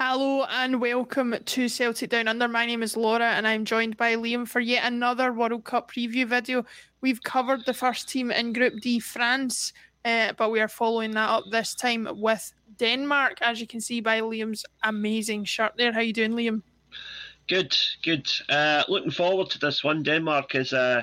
Hello and welcome to Celtic Down Under. My name is Laura and I'm joined by Liam for yet another World Cup preview video. We've covered the first team in Group D, France, uh, but we are following that up this time with Denmark, as you can see by Liam's amazing shirt there. How you doing, Liam? Good, good. Uh, looking forward to this one. Denmark is uh,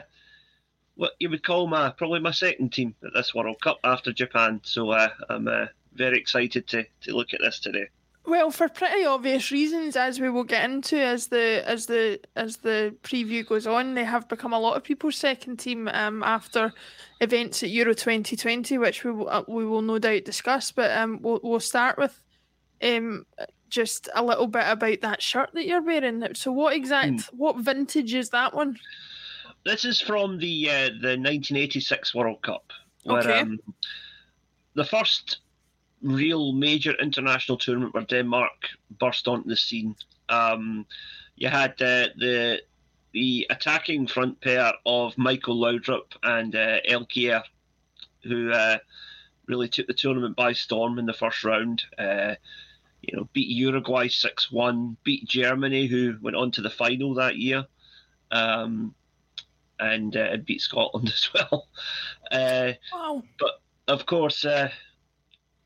what you would call my probably my second team at this World Cup after Japan. So uh, I'm uh, very excited to, to look at this today. Well, for pretty obvious reasons, as we will get into as the as the as the preview goes on, they have become a lot of people's second team um, after events at Euro 2020, which we will, uh, we will no doubt discuss. But um, we'll we'll start with um, just a little bit about that shirt that you're wearing. So, what exact mm. what vintage is that one? This is from the uh, the 1986 World Cup, where okay. um, the first real major international tournament where Denmark burst onto the scene. Um, you had uh, the the attacking front pair of Michael Laudrup and uh, Elkjær, who uh, really took the tournament by storm in the first round. Uh, you know, beat Uruguay six one, beat Germany, who went on to the final that year, um, and uh, beat Scotland as well. Uh, wow! But of course, uh,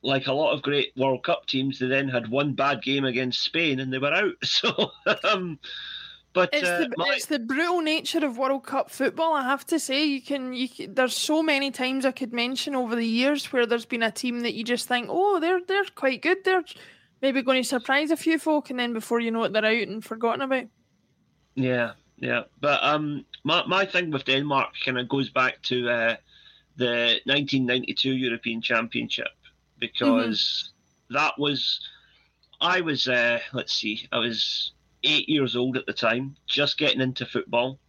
like a lot of great World Cup teams, they then had one bad game against Spain and they were out. So, um, but it's, uh, the, my... it's the brutal nature of World Cup football. I have to say, you can, you can, There's so many times I could mention over the years where there's been a team that you just think, oh, they're they're quite good. They're maybe going to surprise a few folk, and then before you know it, they're out and forgotten about. Yeah, yeah. But um, my my thing with Denmark kind of goes back to uh, the 1992 European Championship because mm-hmm. that was I was uh, let's see, I was eight years old at the time, just getting into football.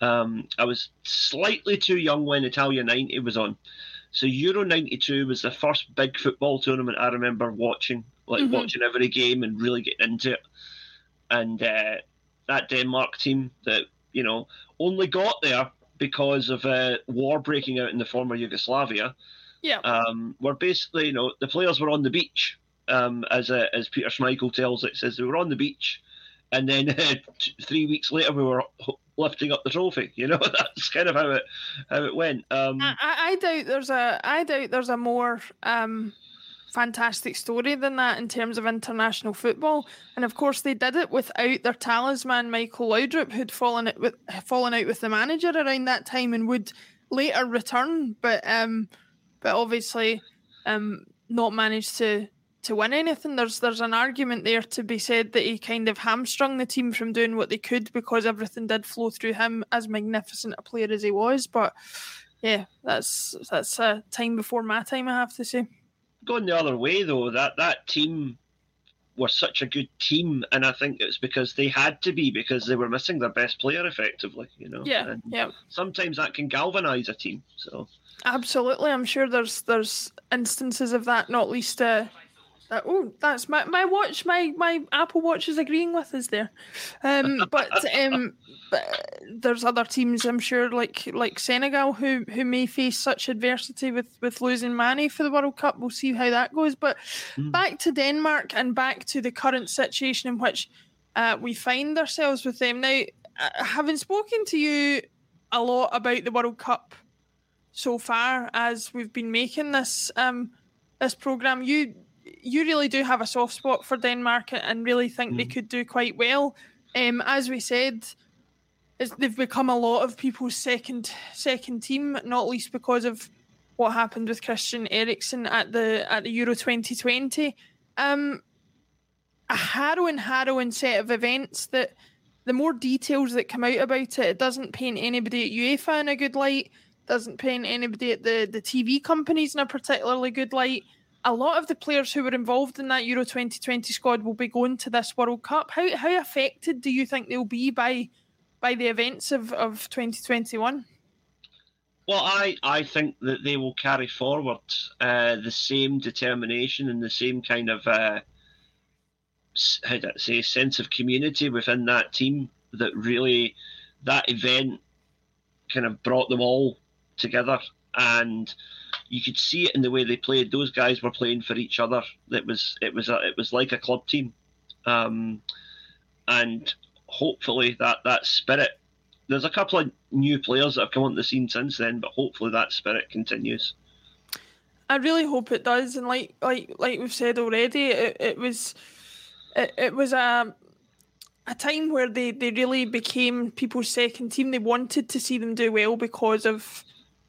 Um, I was slightly too young when Italia 90 was on. So Euro 92 was the first big football tournament I remember watching, like mm-hmm. watching every game and really getting into it. And uh, that Denmark team that, you know, only got there because of uh, war breaking out in the former Yugoslavia yeah. Um, where basically, you know, the players were on the beach, um, as uh, as Peter Schmeichel tells it, says they were on the beach, and then uh, t- three weeks later we were lifting up the trophy. You know, that's kind of how it how it went. Um, I, I doubt there's a I doubt there's a more um, fantastic story than that in terms of international football. And of course, they did it without their talisman Michael Laudrup, who'd fallen out with fallen out with the manager around that time and would later return, but. Um, but obviously um, not managed to to win anything. There's there's an argument there to be said that he kind of hamstrung the team from doing what they could because everything did flow through him, as magnificent a player as he was. But yeah, that's that's a time before my time, I have to say. Going the other way though, that that team were such a good team, and I think it's because they had to be because they were missing their best player effectively. You know. Yeah. And yeah. Sometimes that can galvanise a team. So. Absolutely, I'm sure there's there's instances of that, not least. Uh, that, oh, that's my, my watch. My my Apple Watch is agreeing with us there. Um, but um, but there's other teams I'm sure like like Senegal who who may face such adversity with with losing Mane for the World Cup. We'll see how that goes. But mm. back to Denmark and back to the current situation in which uh, we find ourselves with them now. Uh, having spoken to you a lot about the World Cup so far as we've been making this um, this program. You you really do have a soft spot for Denmark and really think mm. they could do quite well. Um, as we said, they've become a lot of people's second second team, not least because of what happened with Christian Eriksen at the at the Euro 2020. Um, a harrowing, harrowing set of events that the more details that come out about it, it doesn't paint anybody at UEFA in a good light doesn't paint anybody at the, the TV companies in a particularly good light. A lot of the players who were involved in that Euro 2020 squad will be going to this World Cup. How how affected do you think they'll be by by the events of, of 2021? Well, I, I think that they will carry forward uh, the same determination and the same kind of uh, how do I say sense of community within that team that really that event kind of brought them all together, and you could see it in the way they played. Those guys were playing for each other. It was it was a, it was like a club team, um, and hopefully that that spirit. There's a couple of new players that have come onto the scene since then, but hopefully that spirit continues. I really hope it does, and like like like we've said already, it, it was it, it was a a time where they, they really became people's second team. They wanted to see them do well because of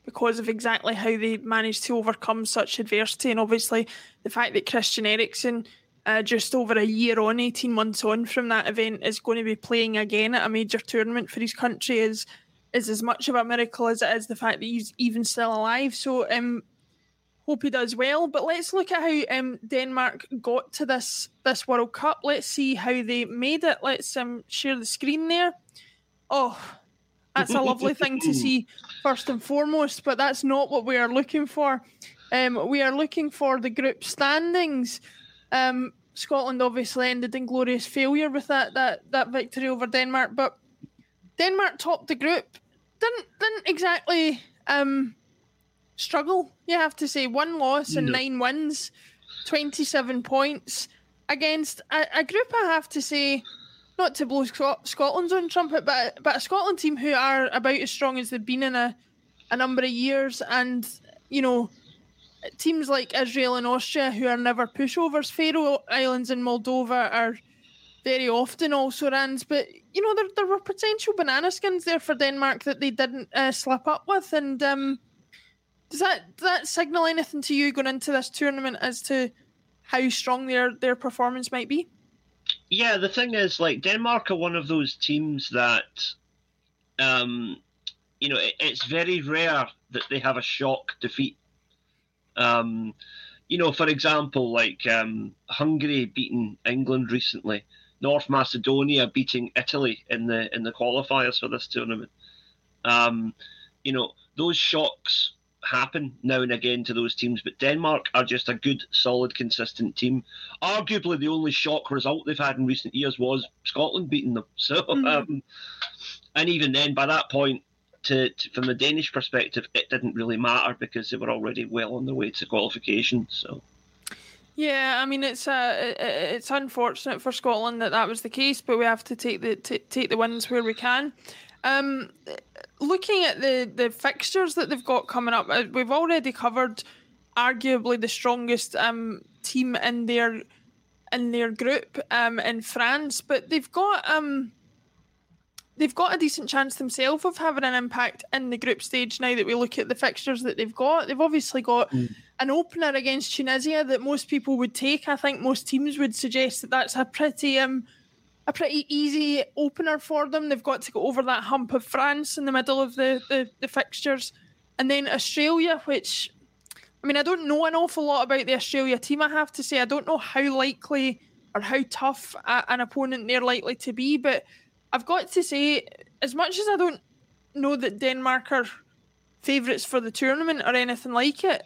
because of exactly how they managed to overcome such adversity, and obviously the fact that Christian Eriksen, uh, just over a year on, eighteen months on from that event, is going to be playing again at a major tournament for his country is is as much of a miracle as it is the fact that he's even still alive. So um, hope he does well. But let's look at how um, Denmark got to this this World Cup. Let's see how they made it. Let's um, share the screen there. Oh, that's a lovely thing to see first and foremost. But that's not what we are looking for. Um, we are looking for the group standings. Um, Scotland obviously ended in glorious failure with that that that victory over Denmark, but Denmark topped the group. Didn't didn't exactly um, struggle. You have to say one loss and no. nine wins, twenty seven points against a, a, group. I have to say, not to blow Scotland's own trumpet, but but a Scotland team who are about as strong as they've been in a a number of years, and you know. Teams like Israel and Austria, who are never pushovers, Faroe Islands and Moldova are very often also runs, but you know there, there were potential banana skins there for Denmark that they didn't uh, slip up with, and um, does that does that signal anything to you going into this tournament as to how strong their their performance might be? Yeah, the thing is, like Denmark are one of those teams that, um, you know, it, it's very rare that they have a shock defeat. Um, you know, for example, like um, Hungary beating England recently, North Macedonia beating Italy in the in the qualifiers for this tournament. Um, you know, those shocks happen now and again to those teams, but Denmark are just a good, solid, consistent team. Arguably, the only shock result they've had in recent years was Scotland beating them. So, mm-hmm. um, and even then, by that point, to, to, from the Danish perspective, it didn't really matter because they were already well on their way to qualification. So. Yeah, I mean it's uh, it's unfortunate for Scotland that that was the case, but we have to take the t- take the wins where we can. Um, looking at the the fixtures that they've got coming up, uh, we've already covered arguably the strongest um, team in their in their group um, in France, but they've got um, they've got a decent chance themselves of having an impact in the group stage. Now that we look at the fixtures that they've got, they've obviously got mm. an opener against Tunisia that most people would take. I think most teams would suggest that that's a pretty um, a pretty easy opener for them. They've got to go over that hump of France in the middle of the, the, the fixtures. And then Australia, which, I mean, I don't know an awful lot about the Australia team, I have to say. I don't know how likely or how tough a, an opponent they're likely to be. But I've got to say, as much as I don't know that Denmark are favourites for the tournament or anything like it,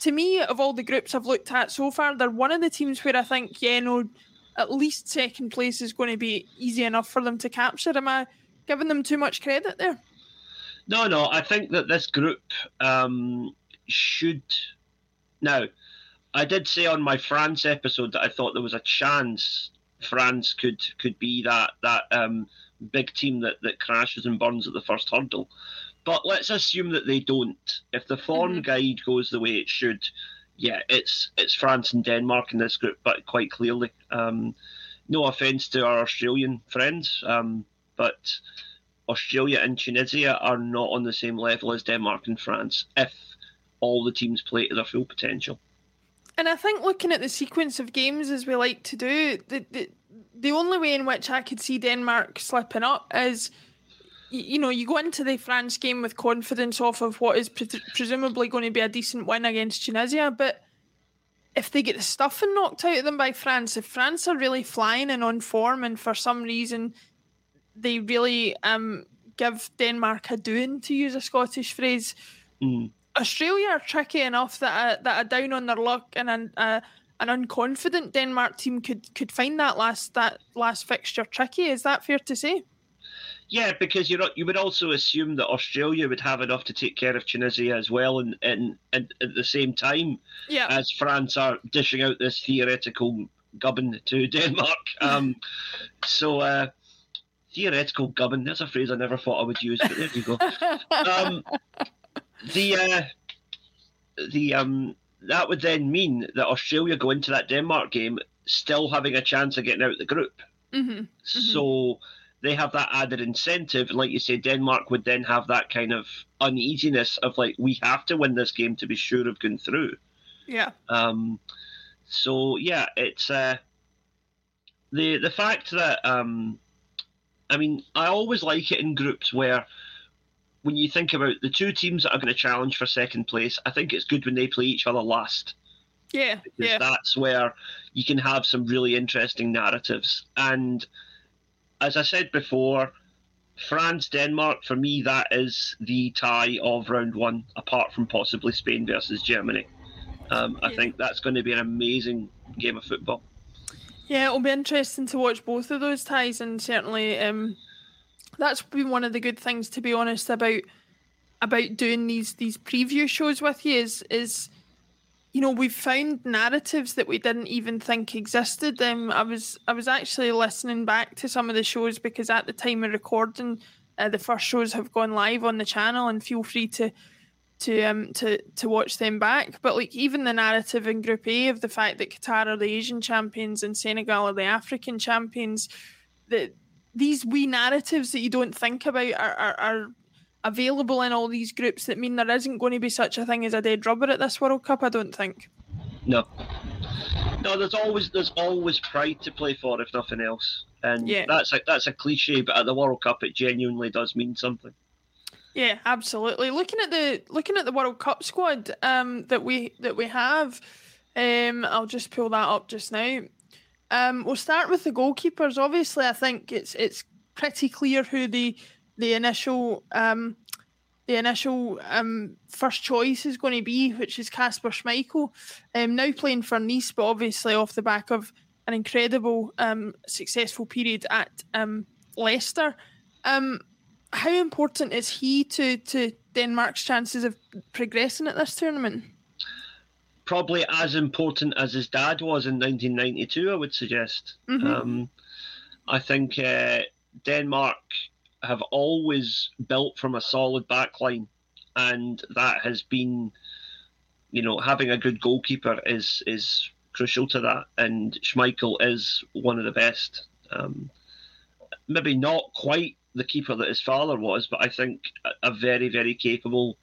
to me, of all the groups I've looked at so far, they're one of the teams where I think, yeah, no, at least second place is going to be easy enough for them to capture. Am I giving them too much credit there? No, no. I think that this group um, should. Now, I did say on my France episode that I thought there was a chance France could could be that that um, big team that, that crashes and burns at the first hurdle. But let's assume that they don't. If the form mm-hmm. guide goes the way it should, yeah, it's it's France and Denmark in this group, but quite clearly. Um, no offence to our Australian friends, um, but Australia and Tunisia are not on the same level as Denmark and France if all the teams play to their full potential. And I think looking at the sequence of games as we like to do, the, the, the only way in which I could see Denmark slipping up is you know, you go into the France game with confidence off of what is pre- presumably going to be a decent win against Tunisia, but if they get the stuffing knocked out of them by France, if France are really flying and on form, and for some reason they really um, give Denmark a doing, to use a Scottish phrase, mm. Australia are tricky enough that a, that are down on their luck and an, a, an unconfident Denmark team could could find that last that last fixture tricky. Is that fair to say? Yeah, because you you would also assume that Australia would have enough to take care of Tunisia as well, and, and, and at the same time yeah. as France are dishing out this theoretical gubbin to Denmark. Um, so uh, theoretical gubbin. That's a phrase I never thought I would use, but there you go. Um, the uh, the um, that would then mean that Australia go into that Denmark game still having a chance of getting out of the group. Mm-hmm. Mm-hmm. So they have that added incentive. And like you say, Denmark would then have that kind of uneasiness of like, we have to win this game to be sure of going through. Yeah. Um, so yeah, it's uh, the the fact that um, I mean, I always like it in groups where when you think about the two teams that are going to challenge for second place, I think it's good when they play each other last. Yeah, because yeah. that's where you can have some really interesting narratives. And as I said before, France Denmark for me that is the tie of round one, apart from possibly Spain versus Germany. Um, I think that's going to be an amazing game of football. Yeah, it'll be interesting to watch both of those ties, and certainly um, that's been one of the good things, to be honest, about about doing these these preview shows with you is is you know we've found narratives that we didn't even think existed. Um, I was I was actually listening back to some of the shows because at the time of recording, uh, the first shows have gone live on the channel, and feel free to to um to to watch them back. But like even the narrative in Group A of the fact that Qatar are the Asian champions and Senegal are the African champions, that these wee narratives that you don't think about are, are, are available in all these groups that mean there isn't going to be such a thing as a dead rubber at this World Cup. I don't think. No, no. There's always there's always pride to play for, if nothing else. And Yeah. that's a that's a cliche, but at the World Cup, it genuinely does mean something. Yeah, absolutely. Looking at the looking at the World Cup squad um, that we that we have, um, I'll just pull that up just now. Um, we'll start with the goalkeepers. Obviously, I think it's it's pretty clear who the the initial um, the initial um, first choice is going to be, which is Kasper Schmeichel. Um, now playing for Nice, but obviously off the back of an incredible um, successful period at um, Leicester. Um, how important is he to to Denmark's chances of progressing at this tournament? Probably as important as his dad was in 1992, I would suggest. Mhm. Um, I think uh, Denmark have always built from a solid backline, and that has been, you know, having a good goalkeeper is is crucial to that. And Schmeichel is one of the best. Um, maybe not quite the keeper that his father was, but I think a, a very very capable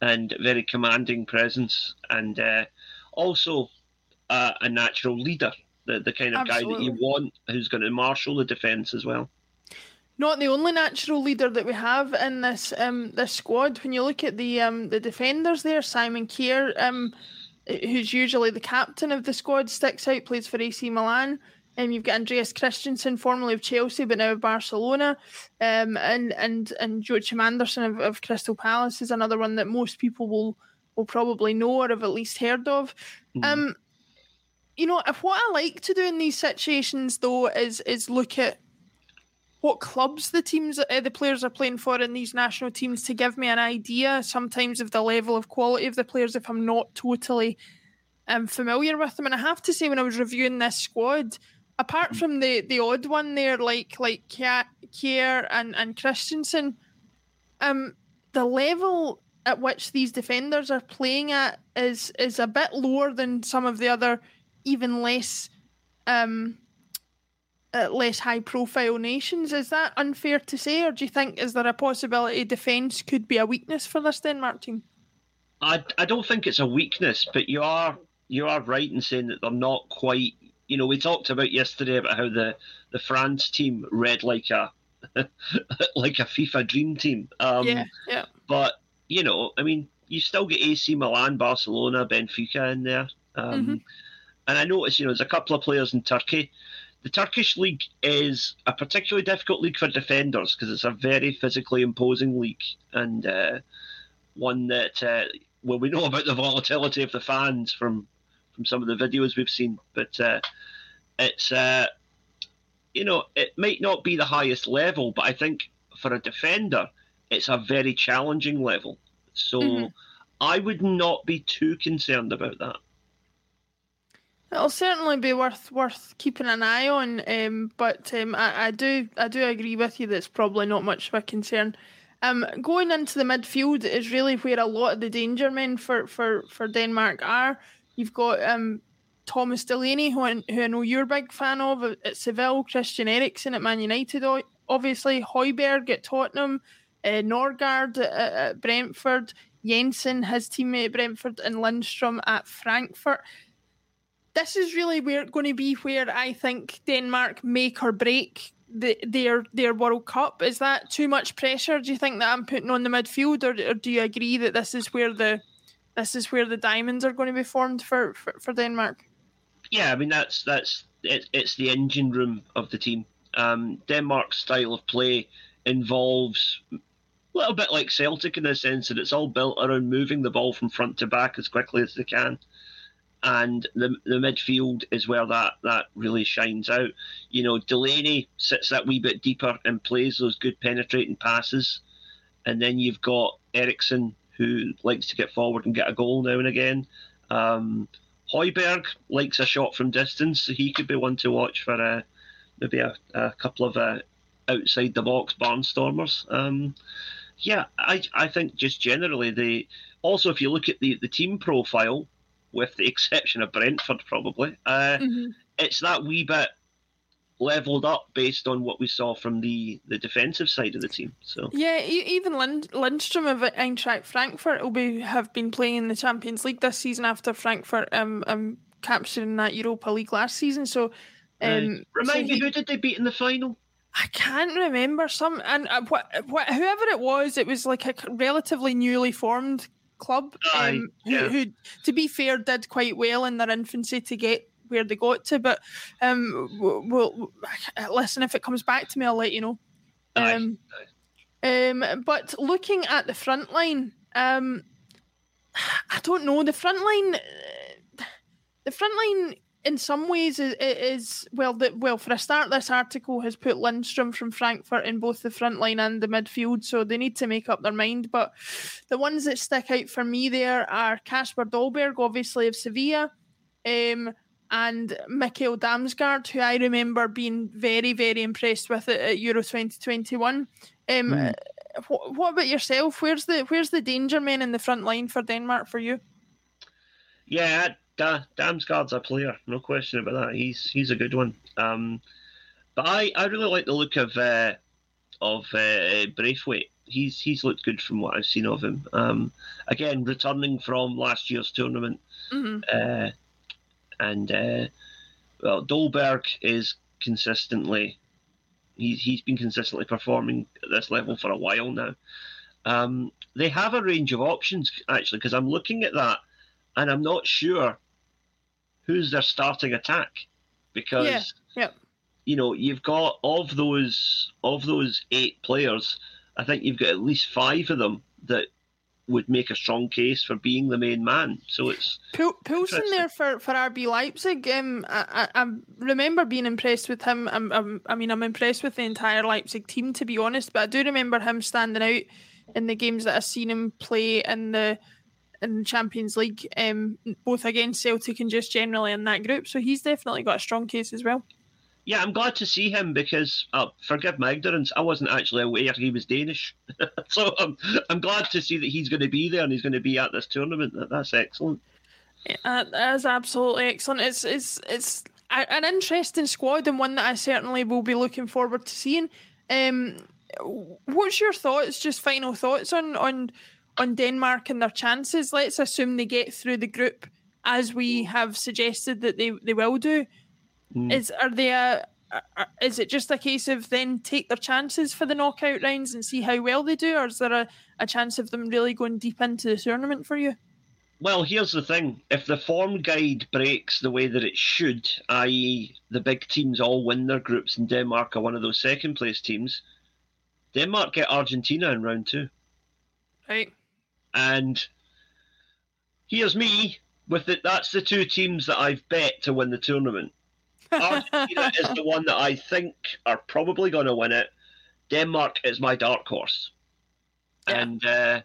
and very commanding presence, and uh, also uh, a natural leader. The, the kind of guy that you want who's going to marshal the defence as well. Not the only natural leader that we have in this um this squad. When you look at the um the defenders there, Simon Kjær, um, who's usually the captain of the squad, sticks out, plays for AC Milan. Um, you've got Andreas Christensen, formerly of Chelsea, but now of Barcelona, um, and and and Joachim Andersen of, of Crystal Palace is another one that most people will will probably know or have at least heard of. Mhm. Um, you know, if what I like to do in these situations though is is look at what clubs the teams uh, the players are playing for in these national teams to give me an idea sometimes of the level of quality of the players if I'm not totally um, familiar with them. And I have to say, when I was reviewing this squad, apart from the the odd one there, like like Kjær and and Christensen, um, the level at which these defenders are playing at is is a bit lower than some of the other even less um uh, less high profile nations. Is that unfair to say, or do you think is there a possibility defence could be a weakness for this Denmark team? I, I don't think it's a weakness, but you are you are right in saying that they're not quite. You know, we talked about yesterday about how the the France team read like a like a FIFA dream team. Um, yeah, yeah, But you know, I mean, you still get AC Milan, Barcelona, Benfica in there. Um, Mhm. And I noticed, you know, there's a couple of players in Turkey. The Turkish league is a particularly difficult league for defenders because it's a very physically imposing league and uh, one that, uh, well, we know about the volatility of the fans from from some of the videos we've seen, but uh, it's, uh, you know, it might not be the highest level, but I think for a defender, it's a very challenging level. So Mhm. I would not be too concerned about that. It'll certainly be worth worth keeping an eye on. Um, but um, I, I do I do agree with you that it's probably not much of a concern. Um, going into the midfield is really where a lot of the danger men for, for, for Denmark are. You've got um, Thomas Delaney, who I, who I know you're a big fan of at Seville, Christian Eriksen at Man United, obviously, Højbjerg at Tottenham, uh, Norgaard at, at Brentford, Jensen, his teammate at Brentford, and Lindstrom at Frankfurt this is really where going to be where I think Denmark make or break the, their their World Cup. Is that too much pressure? Do you think that I'm putting on the midfield, or, or do you agree that this is where the this is where the diamonds are going to be formed for, for, for Denmark? Yeah, I mean that's that's it, it's the engine room of the team. Um, Denmark's style of play involves a little bit like Celtic in the sense that it's all built around moving the ball from front to back as quickly as they can and the the midfield is where that that really shines out. You know, Delaney sits that wee bit deeper and plays those good penetrating passes, and then you've got Eriksen who likes to get forward and get a goal now and again. Um, Højbjerg likes a shot from distance, so he could be one to watch for uh, maybe a, a couple of uh, outside the box barnstormers. Um, yeah, I I think just generally the also if you look at the the team profile with the exception of Brentford, probably. Uh, mm-hmm. It's that wee bit leveled up based on what we saw from the the defensive side of the team. So yeah, even Lind- Lindstrom of Eintracht Frankfurt will be have been playing in the Champions League this season after Frankfurt um, um capturing that Europa League last season. So um, remind so me, who did they beat in the final? I can't remember some and uh, what, what whoever it was, it was like a relatively newly formed club, um, yeah. who, who, to be fair, did quite well in their infancy to get where they got to. But um, we'll, listen if it comes back to me, I'll let you know. Um, um, but looking at the front line, um, I don't know the front line. The front line in some ways it is well that well for a start this article has put Lindstrom from Frankfurt in both the front line and the midfield so they need to make up their mind but the ones that stick out for me there are Kasper Dolberg obviously of Sevilla um, and Mikkel Damsgaard who I remember being very very impressed with it at Euro 2021 um, mm. what, what about yourself? Where's the where's the danger man in the front line for Denmark for you? Yeah da- Damsgaard's a player, no question about that. He's he's a good one. Um, but I, I really like the look of uh, of uh, Braithwaite. He's he's looked good from what I've seen of him. Um, again, returning from last year's tournament, mm-hmm. uh, and uh, well, Dolberg is consistently he's he's been consistently performing at this level for a while now. Um, they have a range of options actually because I'm looking at that and I'm not sure who's their starting attack because yeah. Yep. you know you've got of those of those eight players, I think you've got at least five of them that would make a strong case for being the main man. So it's Poulsen there for, for RB Leipzig. Um, I, I, I remember being impressed with him. I'm, I'm, I mean, I'm impressed with the entire Leipzig team to be honest. But I do remember him standing out in the games that I've seen him play in the in the Champions League, um, both against Celtic and just generally in that group. So he's definitely got a strong case as well. Yeah, I'm glad to see him because, uh, forgive my ignorance, I wasn't actually aware he was Danish. so I'm, I'm glad to see that he's going to be there and he's going to be at this tournament. That's excellent. Yeah, that is absolutely excellent. It's it's it's an interesting squad and one that I certainly will be looking forward to seeing. Um, what's your thoughts? Just final thoughts on on on Denmark and their chances. Let's assume they get through the group as we have suggested that they, they will do. Mm. Is are they a, a, is it just a case of then take their chances for the knockout rounds and see how well they do, or is there a, a chance of them really going deep into the tournament for you? Well, here's the thing. If the form guide breaks the way that it should, i.e., the big teams all win their groups and Denmark are one of those second place teams, Denmark get Argentina in round two. Right. And here's me with it. That's the two teams that I've bet to win the tournament. Argentina is the one that I think are probably going to win it. Denmark is my dark horse. Yeah. And uh,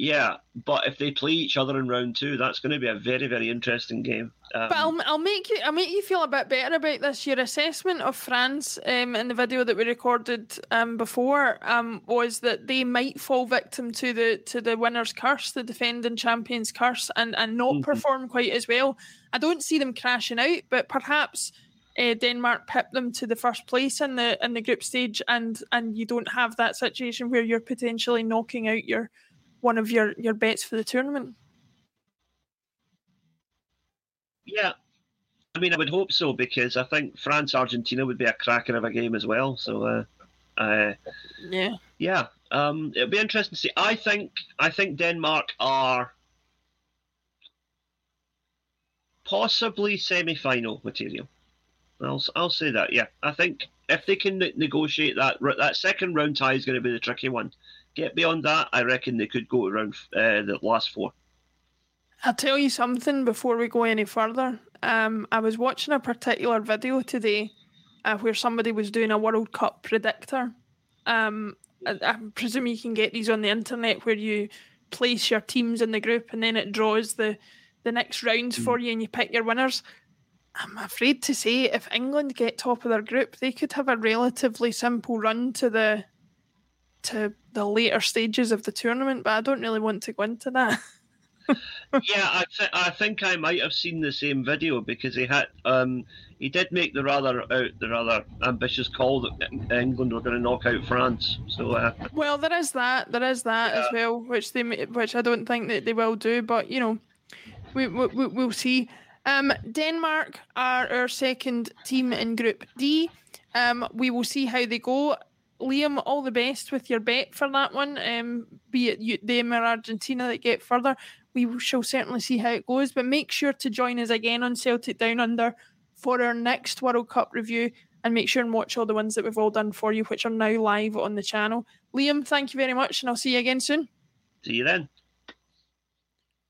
Yeah, but if they play each other in round two, that's going to be a very, very interesting game. Um, but I'll, I'll make you I'll make you feel a bit better about this. Your assessment of France um, in the video that we recorded um, before um, was that they might fall victim to the to the winner's curse, the defending champions curse, and and not mm-hmm. perform quite as well. I don't see them crashing out, but perhaps. Uh, Denmark pip them to the first place in the in the group stage, and and you don't have that situation where you're potentially knocking out your one of your your bets for the tournament. Yeah, I mean, I would hope so because I think France Argentina would be a cracker of a game as well. So, uh, uh, yeah, yeah, um, it'll be interesting to see. I think I think Denmark are possibly semi-final material. I'll I'll say that. Yeah, I think if they can negotiate that that second round tie is going to be the tricky one get beyond that, I reckon they could go around uh, the last four. I'll tell you something before we go any further. Um, I was watching a particular video today uh, where somebody was doing a World Cup predictor. Um, I, I, presume you can get these on the internet where you place your teams in the group and then it draws the, the next rounds mm. for you and you pick your winners. I'm afraid to say if England get top of their group, they could have a relatively simple run to the to the later stages of the tournament, but I don't really want to go into that. yeah, I, th- I think I might have seen the same video because he had um, he did make the rather out the rather ambitious call that England were going to knock out France. So uh, well, there is that there is that yeah. as well, which they which I don't think that they will do, but you know, we, we we'll see. Um, Denmark are our second team in Group D. Um, we will see how they go. Liam, all the best with your bet for that one. Um, be it you, them or Argentina that get further, we shall certainly see how it goes. But make sure to join us again on Celtic Down Under for our next World Cup review, and make sure and watch all the ones that we've all done for you, which are now live on the channel. Liam, thank you very much, and I'll see you again soon. See you then.